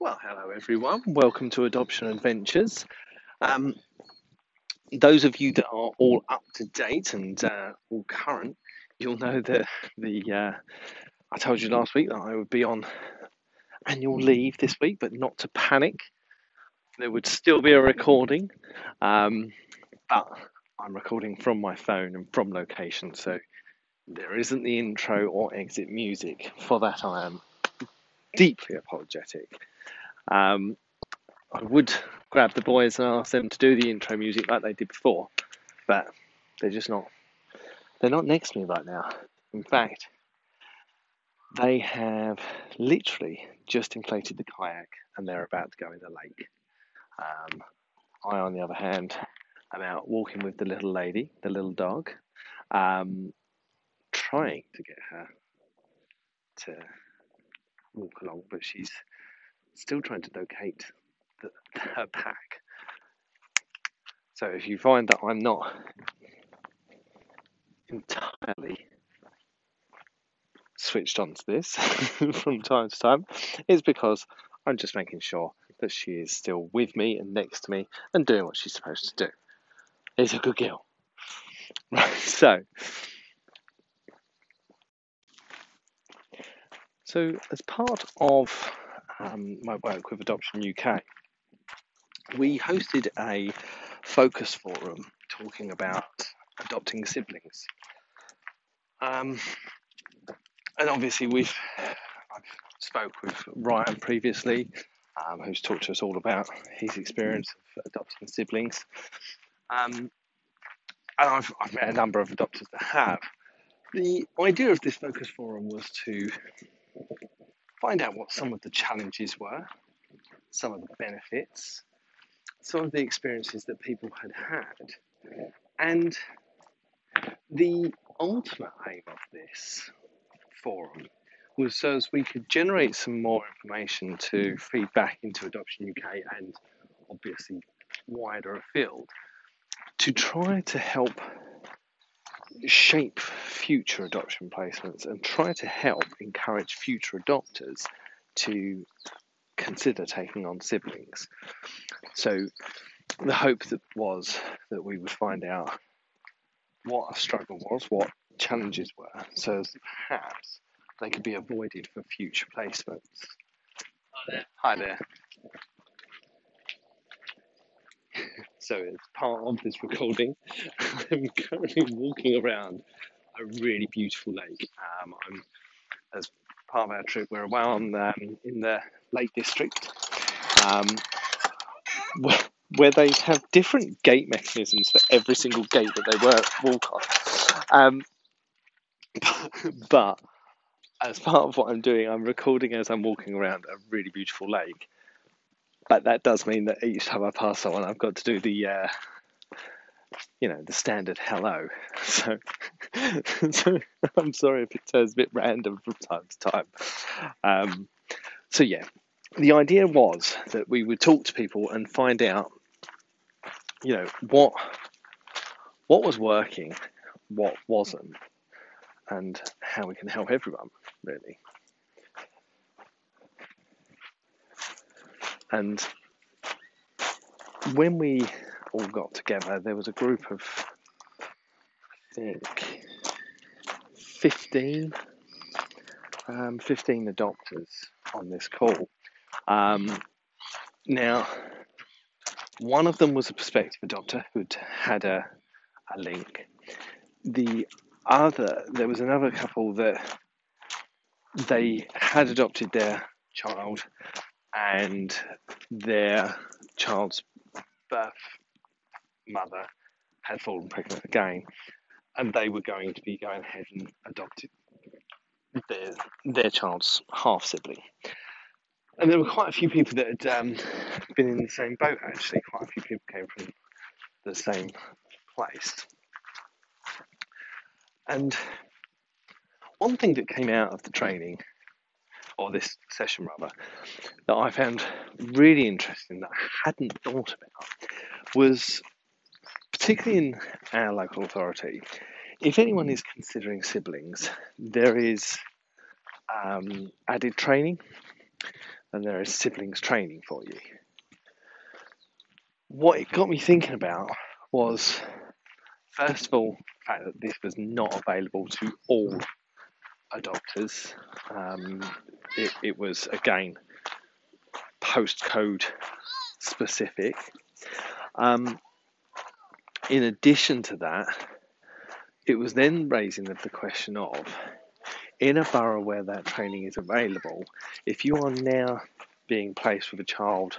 Well, hello everyone. Welcome to Adoption Adventures. Um, those of you that are all up to date and uh, all current, you'll know that the uh, I told you last week that I would be on annual leave this week, but not to panic. There would still be a recording, um, but I'm recording from my phone and from location, so there isn't the intro or exit music. For that, I am deeply apologetic. Um, I would grab the boys and ask them to do the intro music like they did before, but they're just not. They're not next to me right now. In fact, they have literally just inflated the kayak and they're about to go in the lake. Um, I, on the other hand, am out walking with the little lady, the little dog, um, trying to get her to walk along, but she's still trying to locate the, her pack. So if you find that I'm not entirely switched on to this from time to time, it's because I'm just making sure that she is still with me and next to me and doing what she's supposed to do. It's a good girl. Right, so so as part of um, my work with Adoption UK, we hosted a focus forum talking about adopting siblings. Um, and obviously, we've I've spoke with Ryan previously, um, who's talked to us all about his experience of adopting siblings. Um, and I've, I've met a number of adopters that have. The idea of this focus forum was to find out what some of the challenges were, some of the benefits, some of the experiences that people had had, and the ultimate aim of this forum was so as we could generate some more information to feed back into Adoption UK and obviously wider afield to try to help shape future adoption placements and try to help encourage future adopters to consider taking on siblings. So the hope that was that we would find out what a struggle was, what challenges were, so as perhaps they could be avoided for future placements. Hi there. Hi there. So, as part of this recording, I'm currently walking around a really beautiful lake. Um, I'm, as part of our trip, we're on um, in the Lake District, um, where, where, they have different gate mechanisms for every single gate that they work, walk on. Um, but as part of what I'm doing, I'm recording as I'm walking around a really beautiful lake but that does mean that each time I pass someone, I've got to do the, uh, you know, the standard hello. So, so I'm sorry if it turns a bit random from time to time. Um, so yeah, the idea was that we would talk to people and find out, you know, what what was working, what wasn't, and how we can help everyone really. And when we all got together, there was a group of, I think, 15, um, 15 adopters on this call. Um, now, one of them was a prospective adopter who'd had a, a link. The other, there was another couple that they had adopted their child and their child's birth mother had fallen pregnant again, and they were going to be going ahead and adopting their their child's half sibling. And there were quite a few people that had um, been in the same boat. Actually, quite a few people came from the same place. And one thing that came out of the training or this session rather, that I found really interesting that I hadn't thought about was particularly in our local authority, if anyone is considering siblings, there is um, added training. and there is siblings training for you. What it got me thinking about was, first of all, the fact that this was not available to all adopters. Um, it, it was again postcode specific. Um, in addition to that, it was then raising the, question of in a borough where that training is available, if you are now being placed with a child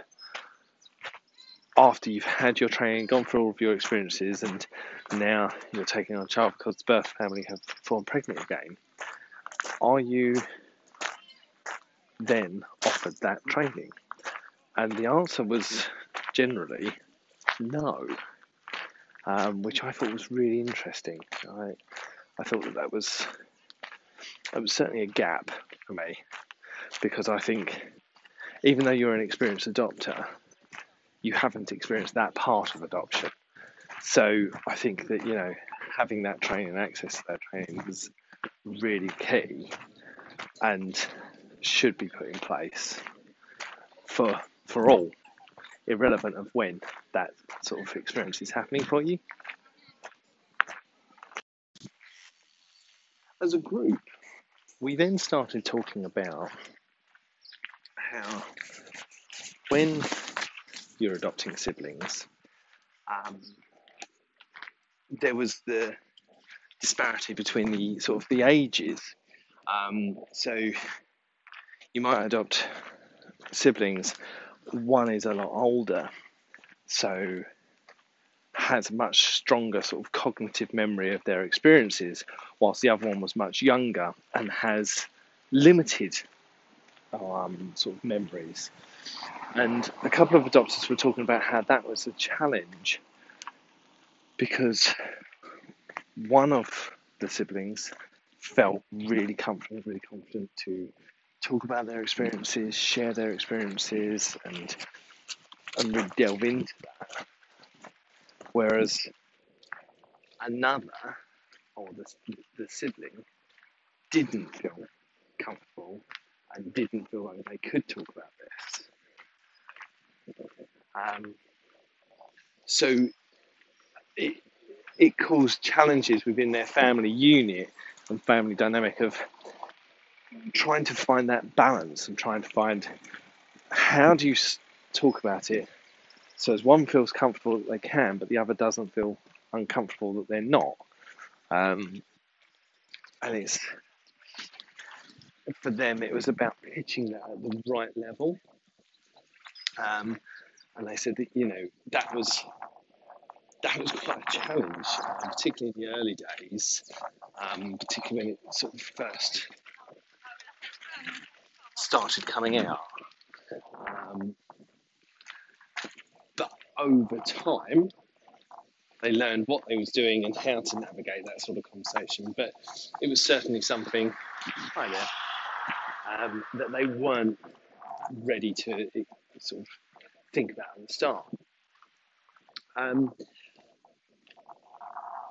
after you've had your training, gone through all of your experiences, and now you're taking on a child because birth family have fallen pregnant again, are you then offered that training? And the answer was generally no, um, which I thought was really interesting. I, I thought that that was, that was certainly a gap for me because I think even though you're an experienced adopter, you haven't experienced that part of adoption. So I think that you know having that training access to that training is really key and should be put in place for for all, irrelevant of when that sort of experience is happening for you. As a group, we then started talking about how when you're adopting siblings, um, there was the disparity between the sort of the ages. Um, so you might adopt siblings. One is a lot older, so has a much stronger sort of cognitive memory of their experiences, whilst the other one was much younger and has limited um, sort of memories. And a couple of adopters were talking about how that was a challenge because one of the siblings felt really comfortable, really confident to talk about their experiences, share their experiences, and and really delve into that. Whereas another, or the, the sibling, didn't feel comfortable and didn't feel like they could talk about this. Um, so it, it caused challenges within their family unit and family dynamic of trying to find that balance and trying to find how do you talk about it so as one feels comfortable that they can, but the other doesn't feel uncomfortable that they're not. Um, and it's for them, it was about pitching that at the right level. Um, and they said that you know that was that was quite a challenge, uh, particularly in the early days, um, particularly when it sort of first started coming out. Um, but over time, they learned what they was doing and how to navigate that sort of conversation. But it was certainly something, hi there, um, that they weren't ready to sort of think about at the start. Um,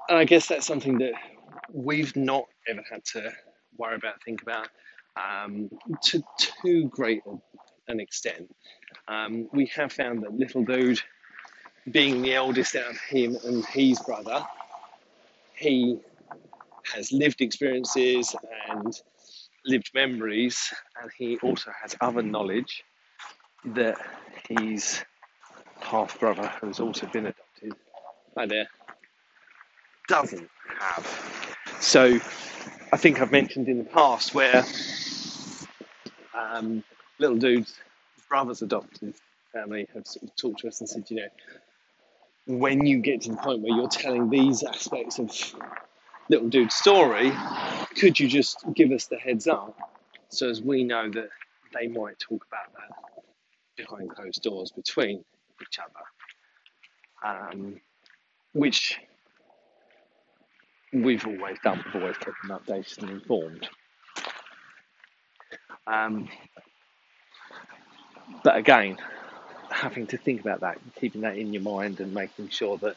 and I guess that's something that we've not ever had to worry about, think about um, to too great an extent. Um, we have found that little dude, being the eldest out of him and his brother, he has lived experiences and lived memories, and he also has other knowledge that his half brother, who's also been adopted, hi there, doesn't have. So I think I've mentioned in the past where um, little dude's brother's adopted family have sort of talked to us and said, you know, when you get to the point where you're telling these aspects of little dude's story, could you just give us the heads up so as we know that they might talk about that behind closed doors between each other, um, which we've always done. We've always kept them updated and informed. Um, but again, having to think about that, keeping that in your mind, and making sure that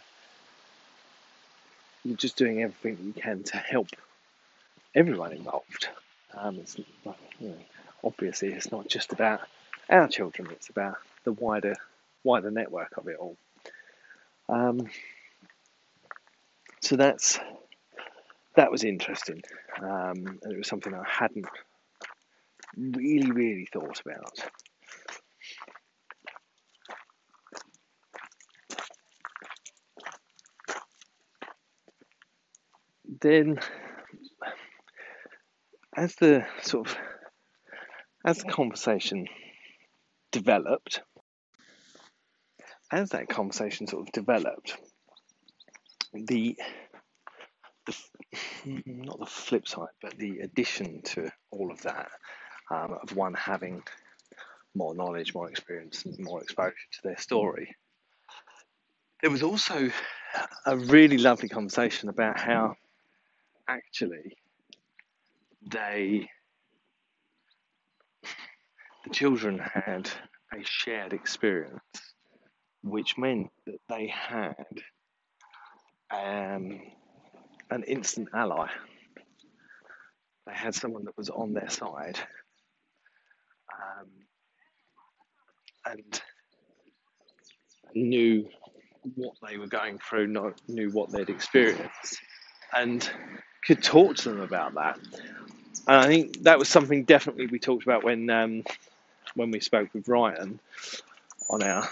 you're just doing everything you can to help everyone involved. Um, it's you know, obviously it's not just about our children. It's about the wider wider network of it all. Um, so that's that was interesting, um, and it was something I hadn't really really thought about. Then, as the sort of as the conversation developed, as that conversation sort of developed, the, the not the flip side, but the addition to all of that um, of one having more knowledge, more experience, and more exposure to their story. There was also a really lovely conversation about how actually they the children had a shared experience which meant that they had um, an instant ally. They had someone that was on their side um, and knew what they were going through, knew what they'd experienced, and could talk to them about that. And I think that was something definitely we talked about when um, when we spoke with Ryan on our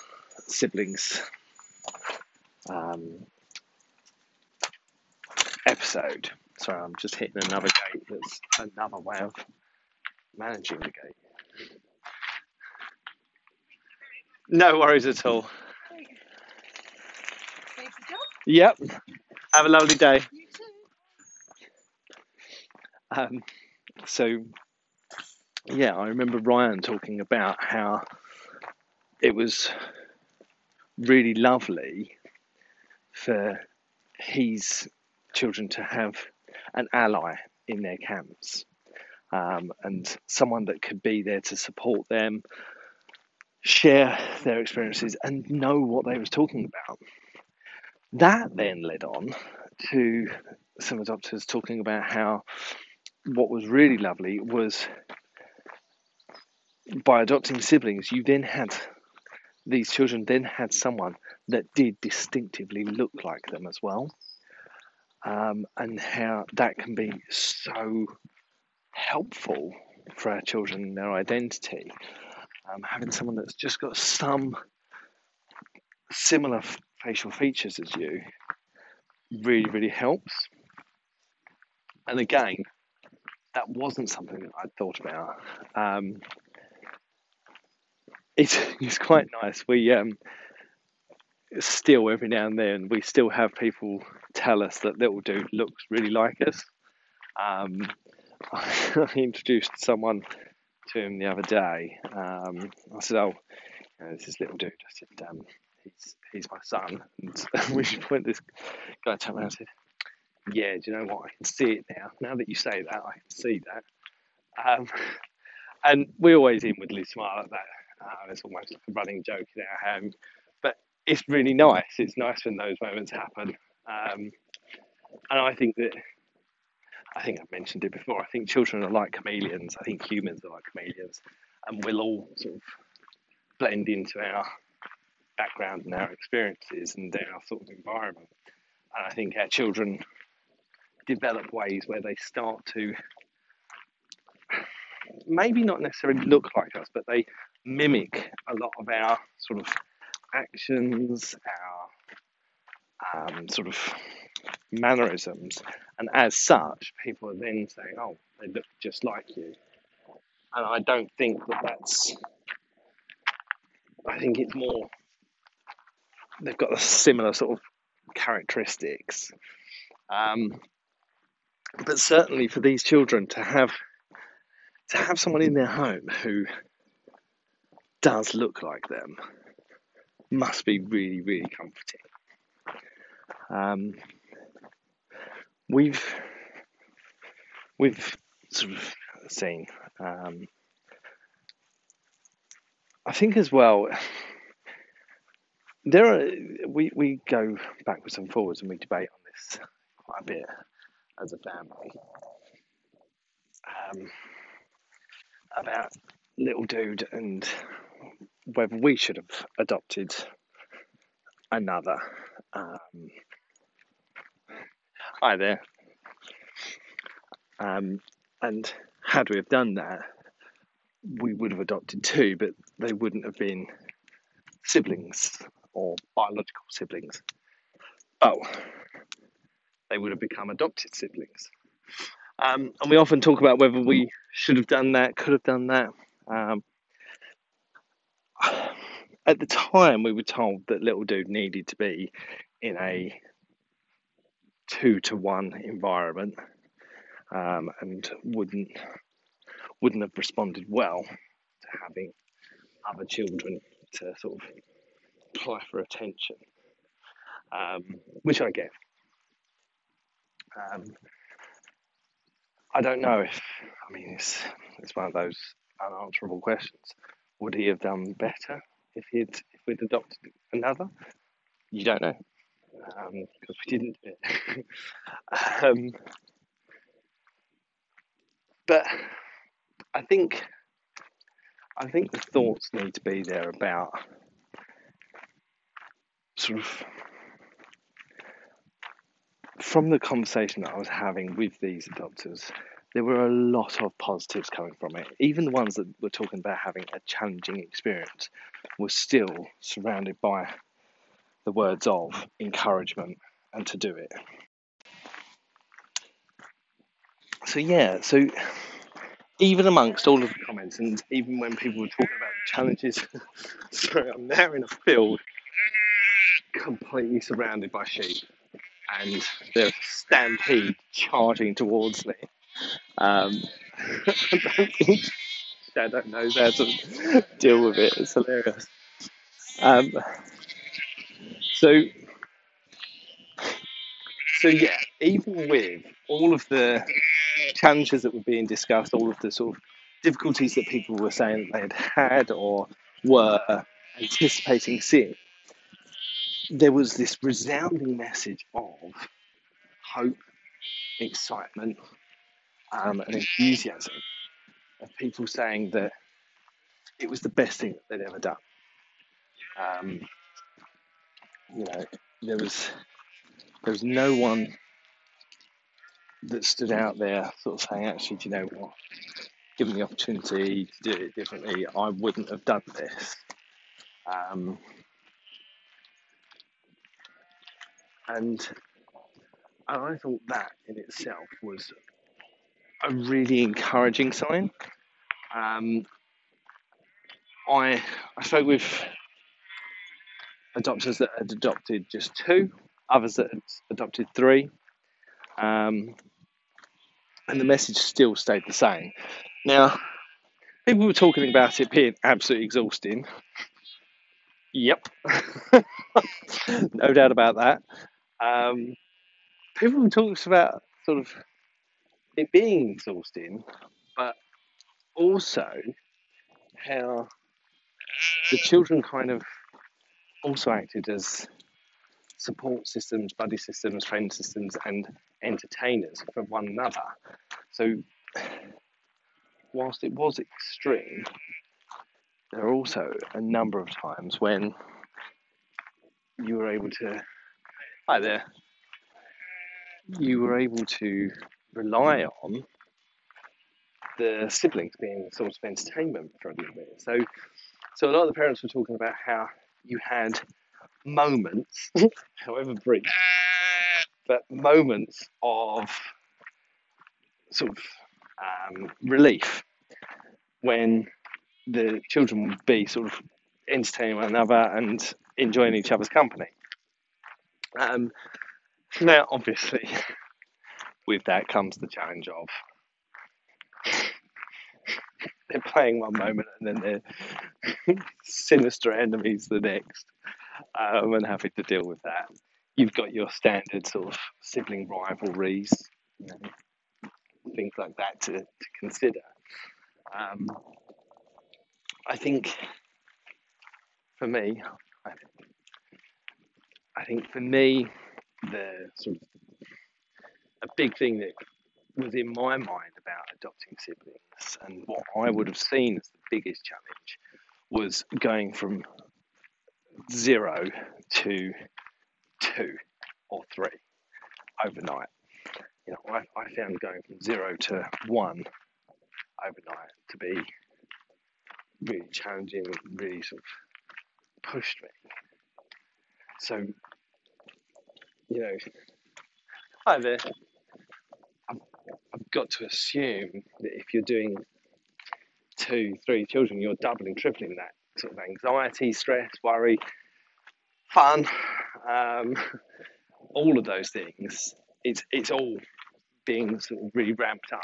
siblings um, episode. Sorry, I'm just hitting another gate. That's another way of managing the gate. No worries at all. Yep. Have a lovely day. Um, so, yeah, I remember Ryan talking about how it was really lovely for his children to have an ally in their camps um, and someone that could be there to support them, share their experiences, and know what they was talking about. That then led on to some adopters talking about how what was really lovely was by adopting siblings, you then had these children then had someone that did distinctively look like them as well, um, and how that can be so helpful for our children and their identity. Um, having someone that's just got some similar facial features as you really, really helps. And again, that wasn't something that I'd thought about. Um, it's, it's quite nice. We um, still, every now and then, we still have people tell us that little dude looks really like us. Um, I introduced someone to him the other day. Um, I said, "Oh, you know, this is little dude." I said, um, "He's he's my son." And at which point, this guy turned around and said, "Yeah, do you know what? I can see it now. Now that you say that, I can see that." Um, and we always inwardly smile at that. Uh, it's almost like a running joke in our home, but it's really nice. It's nice when those moments happen, um, and I think that I think I've mentioned it before. I think children are like chameleons. I think humans are like chameleons, and we'll all sort of blend into our background and our experiences and our sort of environment. And I think our children develop ways where they start to maybe not necessarily look like us, but they mimic a lot of our sort of actions, our um, sort of mannerisms, and as such, people are then saying, "Oh, they look just like you." And I don't think that that's. I think it's more. They've got a similar sort of characteristics, um, but certainly for these children to have to have someone in their home who does look like them must be really, really comforting. Um, we've we've sort of seen. Um, I think as well. There are we, we go backwards and forwards and we debate on this quite a bit as a family um, about little dude and whether we should have adopted another. Um, hi there. Um, and had we have done that, we would have adopted two, but they wouldn't have been siblings or biological siblings. But they would have become adopted siblings. Um, and we often talk about whether we should have done that, could have done that. Um, at the time, we were told that little dude needed to be in a two to one environment um, and wouldn't wouldn't have responded well to having other children to sort of apply for attention, um, which I get. Um, I don't know if, I mean, it's, it's one of those unanswerable questions. Would he have done better if he'd if we'd adopted another? You don't know because um, we didn't um, but I think I think the thoughts need to be there about sort of from the conversation that I was having with these adopters, there were a lot of positives coming from it. Even the ones that were talking about having a challenging experience were still surrounded by the words of encouragement and to do it. So, yeah, so even amongst all of the comments, and even when people were talking about the challenges, sorry, I'm now in a field completely surrounded by sheep, and there's a stampede charging towards me. Um, I don't knows how to deal with it. It's hilarious. Um, so, so yeah, even with all of the challenges that were being discussed, all of the sort of difficulties that people were saying they had had or were anticipating seeing, there was this resounding message of hope, excitement, um, and enthusiasm of people saying that it was the best thing that they'd ever done. Um, you know, there was there was no one that stood out there sort of saying, actually, do you know what? Given the opportunity to do it differently, I wouldn't have done this. Um, and and I thought that in itself was a really encouraging sign. Um, I I spoke with adopters that had adopted just two, others that had adopted three, um, and the message still stayed the same. Now, people were talking about it being absolutely exhausting. Yep, no doubt about that. Um, people talk about sort of it being exhausting, but also how the children kind of also acted as support systems, buddy systems, friend systems, and entertainers for one another. So, whilst it was extreme, there are also a number of times when you were able to Hi there. You were able to rely on the siblings being a source of entertainment for a little bit. So, so a lot of the parents were talking about how you had moments, however brief, but moments of sort of um, relief when the children would be sort of entertaining one another and enjoying each other's company. Um, now, obviously, with that comes the challenge of they're playing one moment and then they're sinister enemies the next, um, and having to deal with that. You've got your standard sort of sibling rivalries, you know, things like that to, to consider. Um, I think for me, I I think for me, the sort of a big thing that was in my mind about adopting siblings and what I would have seen as the biggest challenge was going from zero to two or three overnight. You know, I, I found going from zero to one overnight to be really challenging, really sort of pushed me. So, you know, hi there. I've, got to assume that if you're doing two, three children, you're doubling, tripling that sort of anxiety, stress, worry, fun, um, all of those things. It's it's all being sort of really ramped up,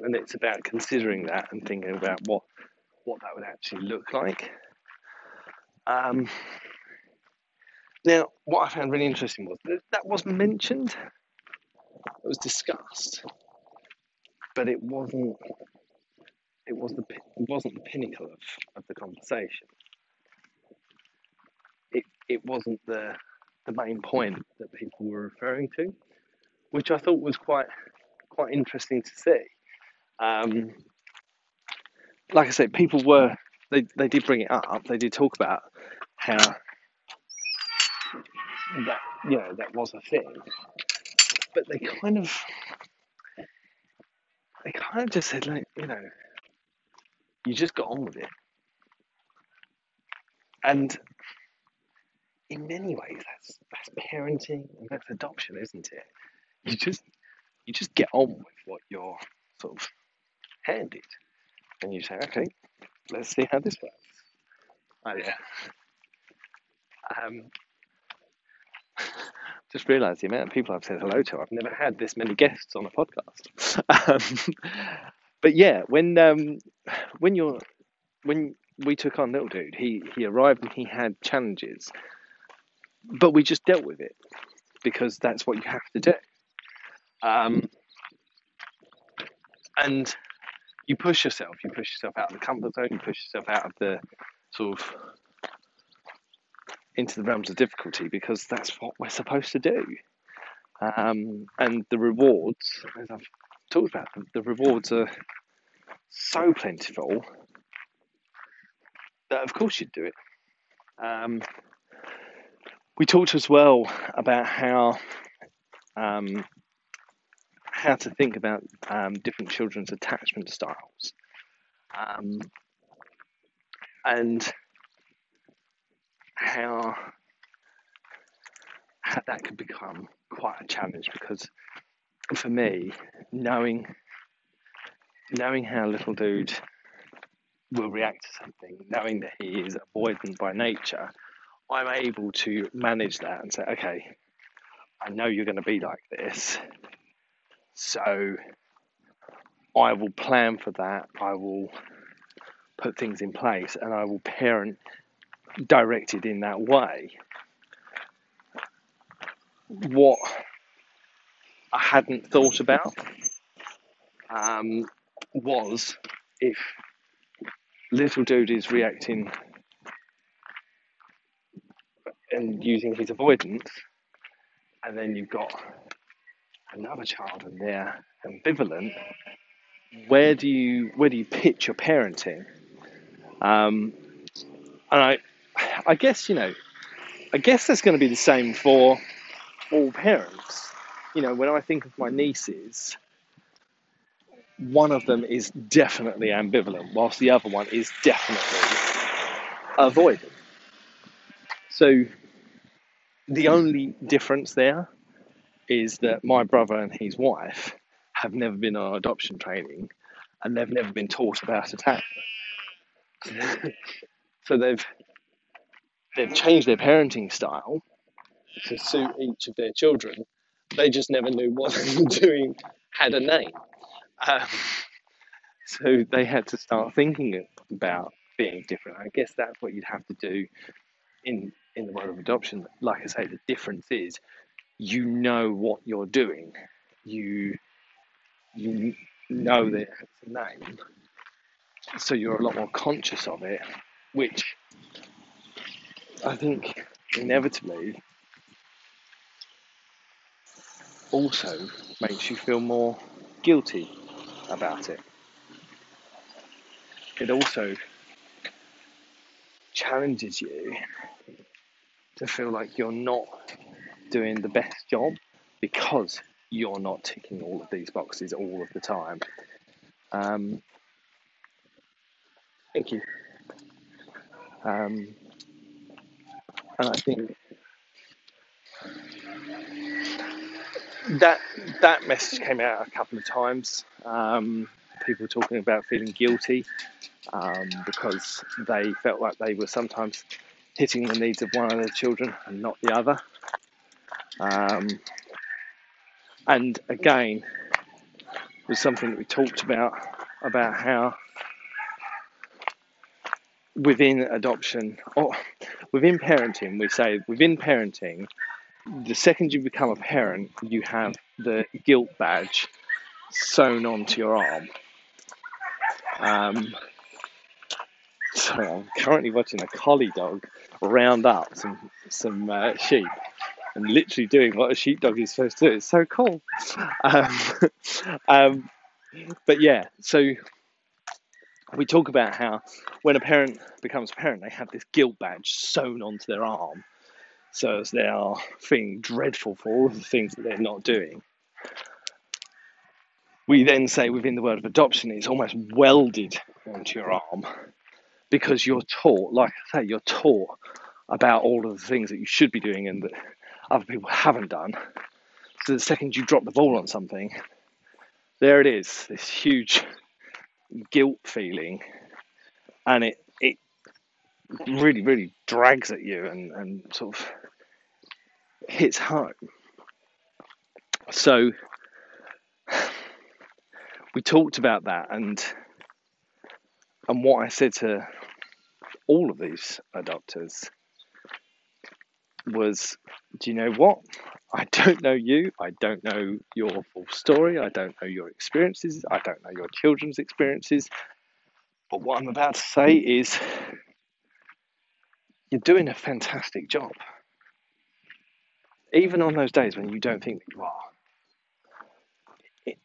and it's about considering that and thinking about what what that would actually look like. Um, now, what I found really interesting was that that wasn't mentioned. It was discussed, but it wasn't. It was the it wasn't the pinnacle of, of the conversation. It it wasn't the the main point that people were referring to, which I thought was quite quite interesting to see. Um, like I said, people were they they did bring it up. They did talk about how that you know that was a thing, but they kind of they kind of just said like you know you just got on with it, and in many ways that's that's parenting and that's adoption, isn't it? You just you just get on with what you're sort of handed, and you say, okay, let's see how this works. Oh yeah. Um, just realised the amount of people I've said hello to. I've never had this many guests on a podcast. um, but yeah, when um, when you're when we took on little dude, he he arrived and he had challenges, but we just dealt with it because that's what you have to do. Um, and you push yourself, you push yourself out of the comfort zone, you push yourself out of the sort of into the realms of difficulty because that's what we're supposed to do. Um, and the rewards, as I've talked about, the rewards are so plentiful that of course you'd do it. Um, we talked as well about how um, how to think about um, different children's attachment styles, um, and how, how that could become quite a challenge because for me, knowing knowing how little dude will react to something, knowing that he is avoidant by nature, I'm able to manage that and say, okay, I know you're going to be like this, so I will plan for that. I will put things in place, and I will parent directed in that way. What I hadn't thought about um, was if little dude is reacting and using his avoidance, and then you've got another child and they're ambivalent. Where do you where do you pitch your parenting? Um, and I I guess you know, I guess that's going to be the same for all parents. You know, when I think of my nieces, one of them is definitely ambivalent, whilst the other one is definitely avoidant. So the only difference there is that my brother and his wife have never been on adoption training and they've never been taught about attachment. so they've they've changed their parenting style to suit each of their children. They just never knew what they were doing had a name. Um, so they had to start thinking about being different. I guess that's what you'd have to do in in the world of adoption. Like I say, the difference is you know what you're doing. You you know that it's a name, so you're a lot more conscious of it, which I think inevitably also makes you feel more guilty about it. It also challenges you to feel like you're not doing the best job because you're not ticking all of these boxes all of the time. Um, thank you. Um, and I think that that message came out a couple of times. Um, people talking about feeling guilty um, because they felt like they were sometimes hitting the needs of one of their children and not the other. Um, and again, was something that we talked about about how within adoption or within parenting, we say within parenting, the second you become a parent, you have the guilt badge sewn onto your arm. Um, so I'm currently watching a collie dog round up some some uh, sheep and literally doing what a sheepdog is supposed to do. It's so cool. Um, um, but yeah, so we talk about how when a parent becomes a parent, they have this guilt badge sewn onto their arm, so as they are feeling dreadful for all of the things that they're not doing. We then say within the word of adoption, it's almost welded onto your arm because you're taught, like I say, you're taught about all of the things that you should be doing and that other people haven't done. So the second you drop the ball on something, there it is, this huge guilt feeling, and it it really really drags at you and and sort of hits home. So we talked about that and and what I said to all of these adopters was, do you know what? I don't know you. I don't know your full story. I don't know your experiences. I don't know your children's experiences. But what I'm about to say is, you're doing a fantastic job. Even on those days when you don't think that you are. It,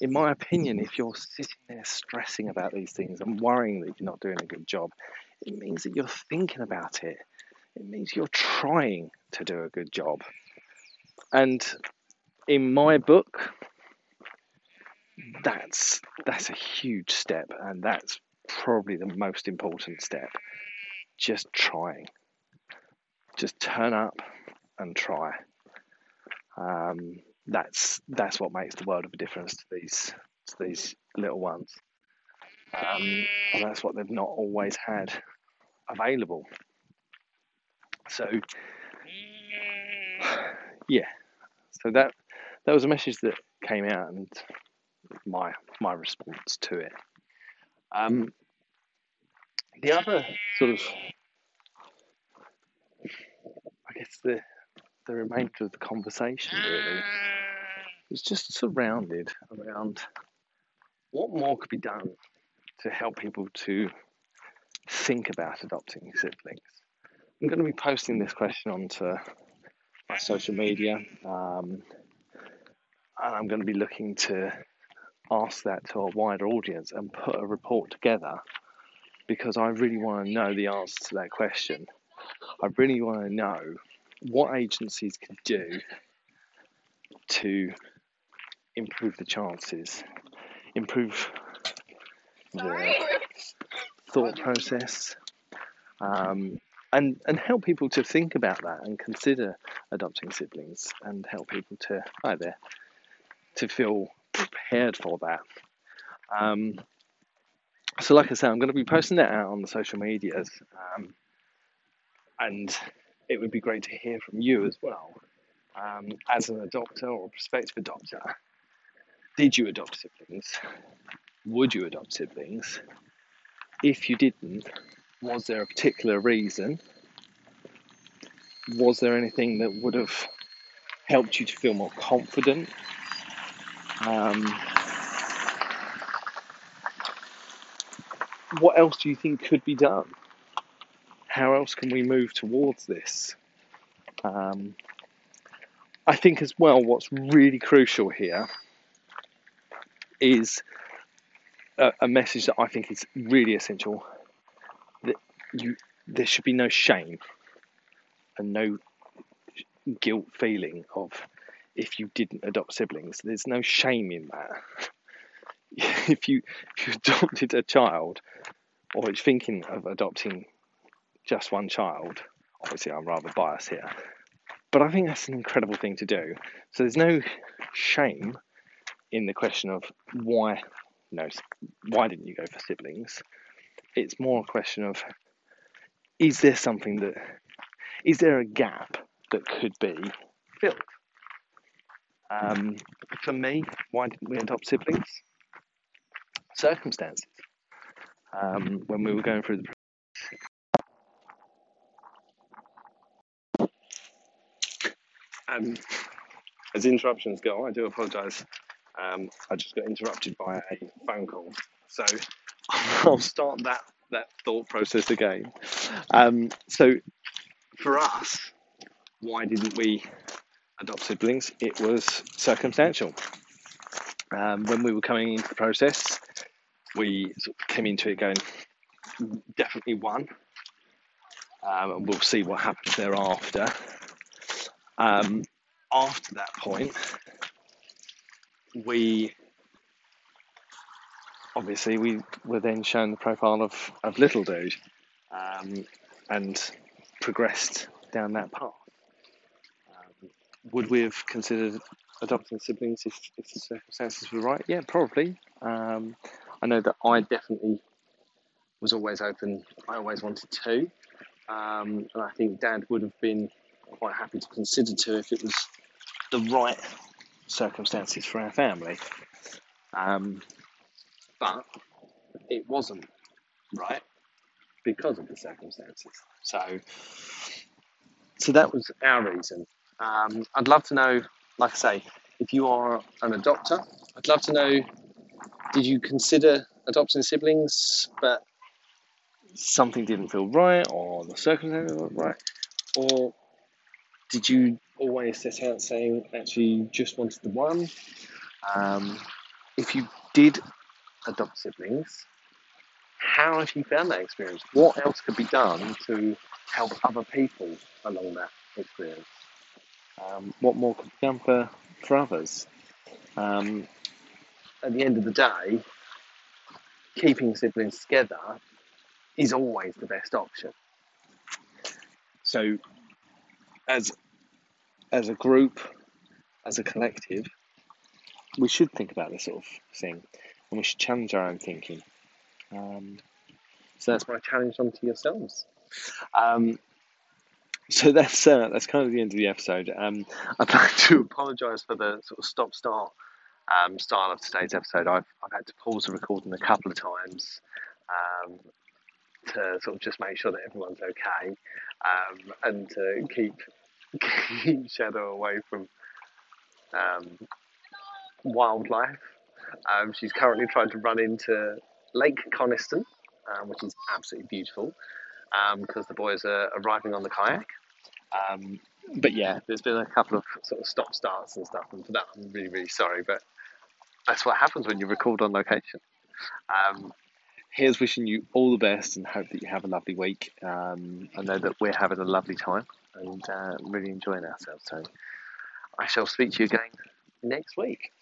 in my opinion, if you're sitting there stressing about these things and worrying that you're not doing a good job, it means that you're thinking about it it means you're trying to do a good job. And in my book, that's that's a huge step, and that's probably the most important step. Just trying. Just turn up and try. Um, that's that's what makes the world of a difference to these to these little ones, um, and that's what they've not always had available. So, yeah, so that that was a message that came out, and my my response to it. Um, the other sort of, I guess the the remainder of the conversation really was just surrounded around what more could be done to help people to think about adopting siblings. I'm going to be posting this question onto my social media, um, and I'm going to be looking to ask that to a wider audience and put a report together because I really want to know the answer to that question. I really want to know what agencies can do to improve the chances, improve the thought process, um, and and help people to think about that and consider adopting siblings and help people to either to feel prepared for that. Um, so, like I said, I'm going to be posting that out on the social medias, um, and it would be great to hear from you as well. Um, as an adopter or prospective adopter, did you adopt siblings? Would you adopt siblings? If you didn't, was there a particular reason? Was there anything that would have helped you to feel more confident? Um, what else do you think could be done? How else can we move towards this? Um, I think, as well, what's really crucial here is a, a message that I think is really essential you there should be no shame and no guilt feeling of if you didn't adopt siblings. There's no shame in that. if you if you adopted a child or is thinking of adopting just one child, obviously I'm rather biased here, but I think that's an incredible thing to do. So there's no shame in the question of why no why didn't you go for siblings? It's more a question of is there something that is there a gap that could be filled? Um, for me, why didn't we adopt siblings? Circumstances. Um, when we were going through the um, as interruptions go, I do apologise. Um, I just got interrupted by a phone call, so I'll start that that thought process again. Um, so, for us, why didn't we adopt siblings? It was circumstantial. Um, when we were coming into the process, we sort of came into it going, definitely one. Um, and we'll see what happens thereafter. Um, after that point, we obviously we were then shown the profile of, of Little Dude um, and progressed down that path. Um, would we have considered adopting siblings if, if the circumstances were right? Yeah, probably. Um, I know that I definitely was always open. I always wanted to, um, and I think Dad would have been quite happy to consider to if it was the right circumstances for our family. Um, but it wasn't right because of the circumstances. So, so that was our reason. Um, I'd love to know, like I say, if you are an adopter, I'd love to know did you consider adopting siblings, but something didn't feel right, or the circumstances weren't right, or did you always set out saying actually you just wanted the one? Um, if you did adopt siblings, how have you found that experience? What else could be done to help other people along that experience? Um, what more could be done for, for others? Um, at the end of the day, keeping siblings together is always the best option. So, as as a group, as a collective, we should think about this sort of thing, and we should challenge our own thinking. Um, so that's my challenge onto yourselves. Um, so that's uh, that's kind of the end of the episode. Um, I'd like to apologise for the sort of stop start um, style of today's episode. I've, I've had to pause the recording a couple of times um, to sort of just make sure that everyone's okay um, and to keep keep Shadow away from um, wildlife. Um, she's currently trying to run into Lake Coniston, um, which is absolutely beautiful because the boys are arriving on the kayak. Um, but yeah, there's been a couple of sort of stop starts and stuff, and for that I'm really really sorry. But that's what happens when you record on location. Um, here's wishing you all the best and hope that you have a lovely week. Um, I know that we're having a lovely time and uh, really enjoying ourselves. So I shall speak to you again next week.